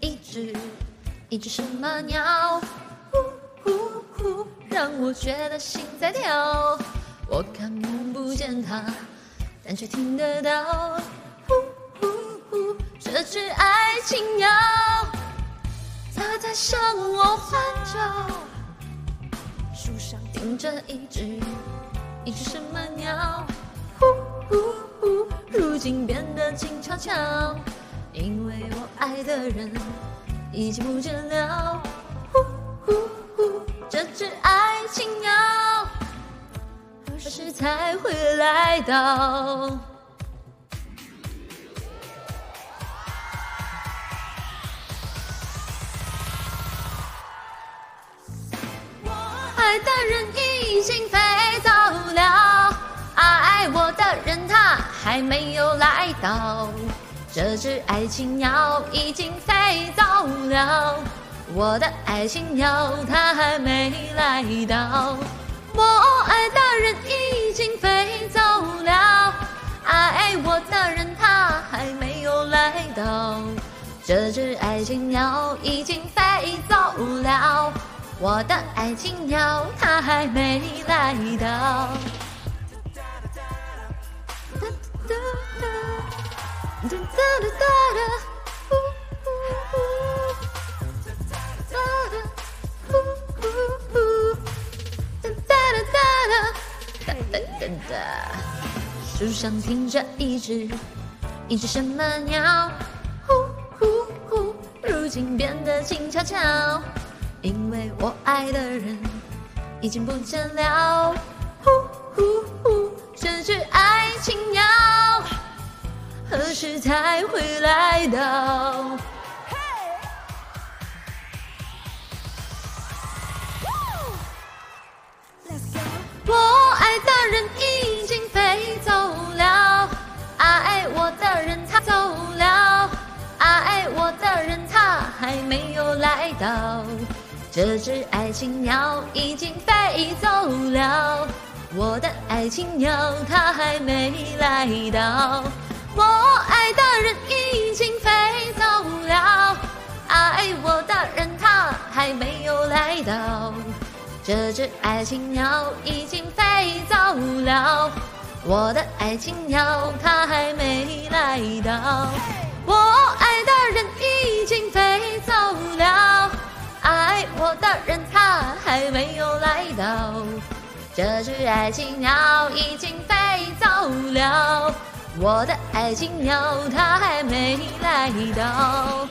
一只一只什么鸟？呼呼呼，让我觉得心在跳。我看不见它，但却听得到。呼呼呼，这只爱情鸟，它在向我欢叫。树上停着一只一只什么鸟？呼呼呼，如今变得静悄悄，因为我爱的人已经不见了。这只爱情鸟何时才会来到？我爱的人已经飞走了，爱我的人他还没有来到。这只爱情鸟已经飞走了，我的爱情鸟它还没来到。我爱的人已经飞走了，爱我的人他还没有来到。这只爱情鸟已经飞走了，我的爱情鸟它还没来到。树上停着一只一只什么鸟？呼呼呼，如今变得静悄悄，因为我爱的人已经不见了。呼呼才会来到？我爱的人已经飞走了，爱我的人他走了，爱我的人他还没有来到。这只爱情鸟已经飞走了，我的爱情鸟它还没来到。我爱的这只爱情鸟已经飞走了，我的爱情鸟它还没来到。我爱的人已经飞走了，爱我的人他还没有来到。这只爱情鸟已经飞走了，我的爱情鸟它还没来到。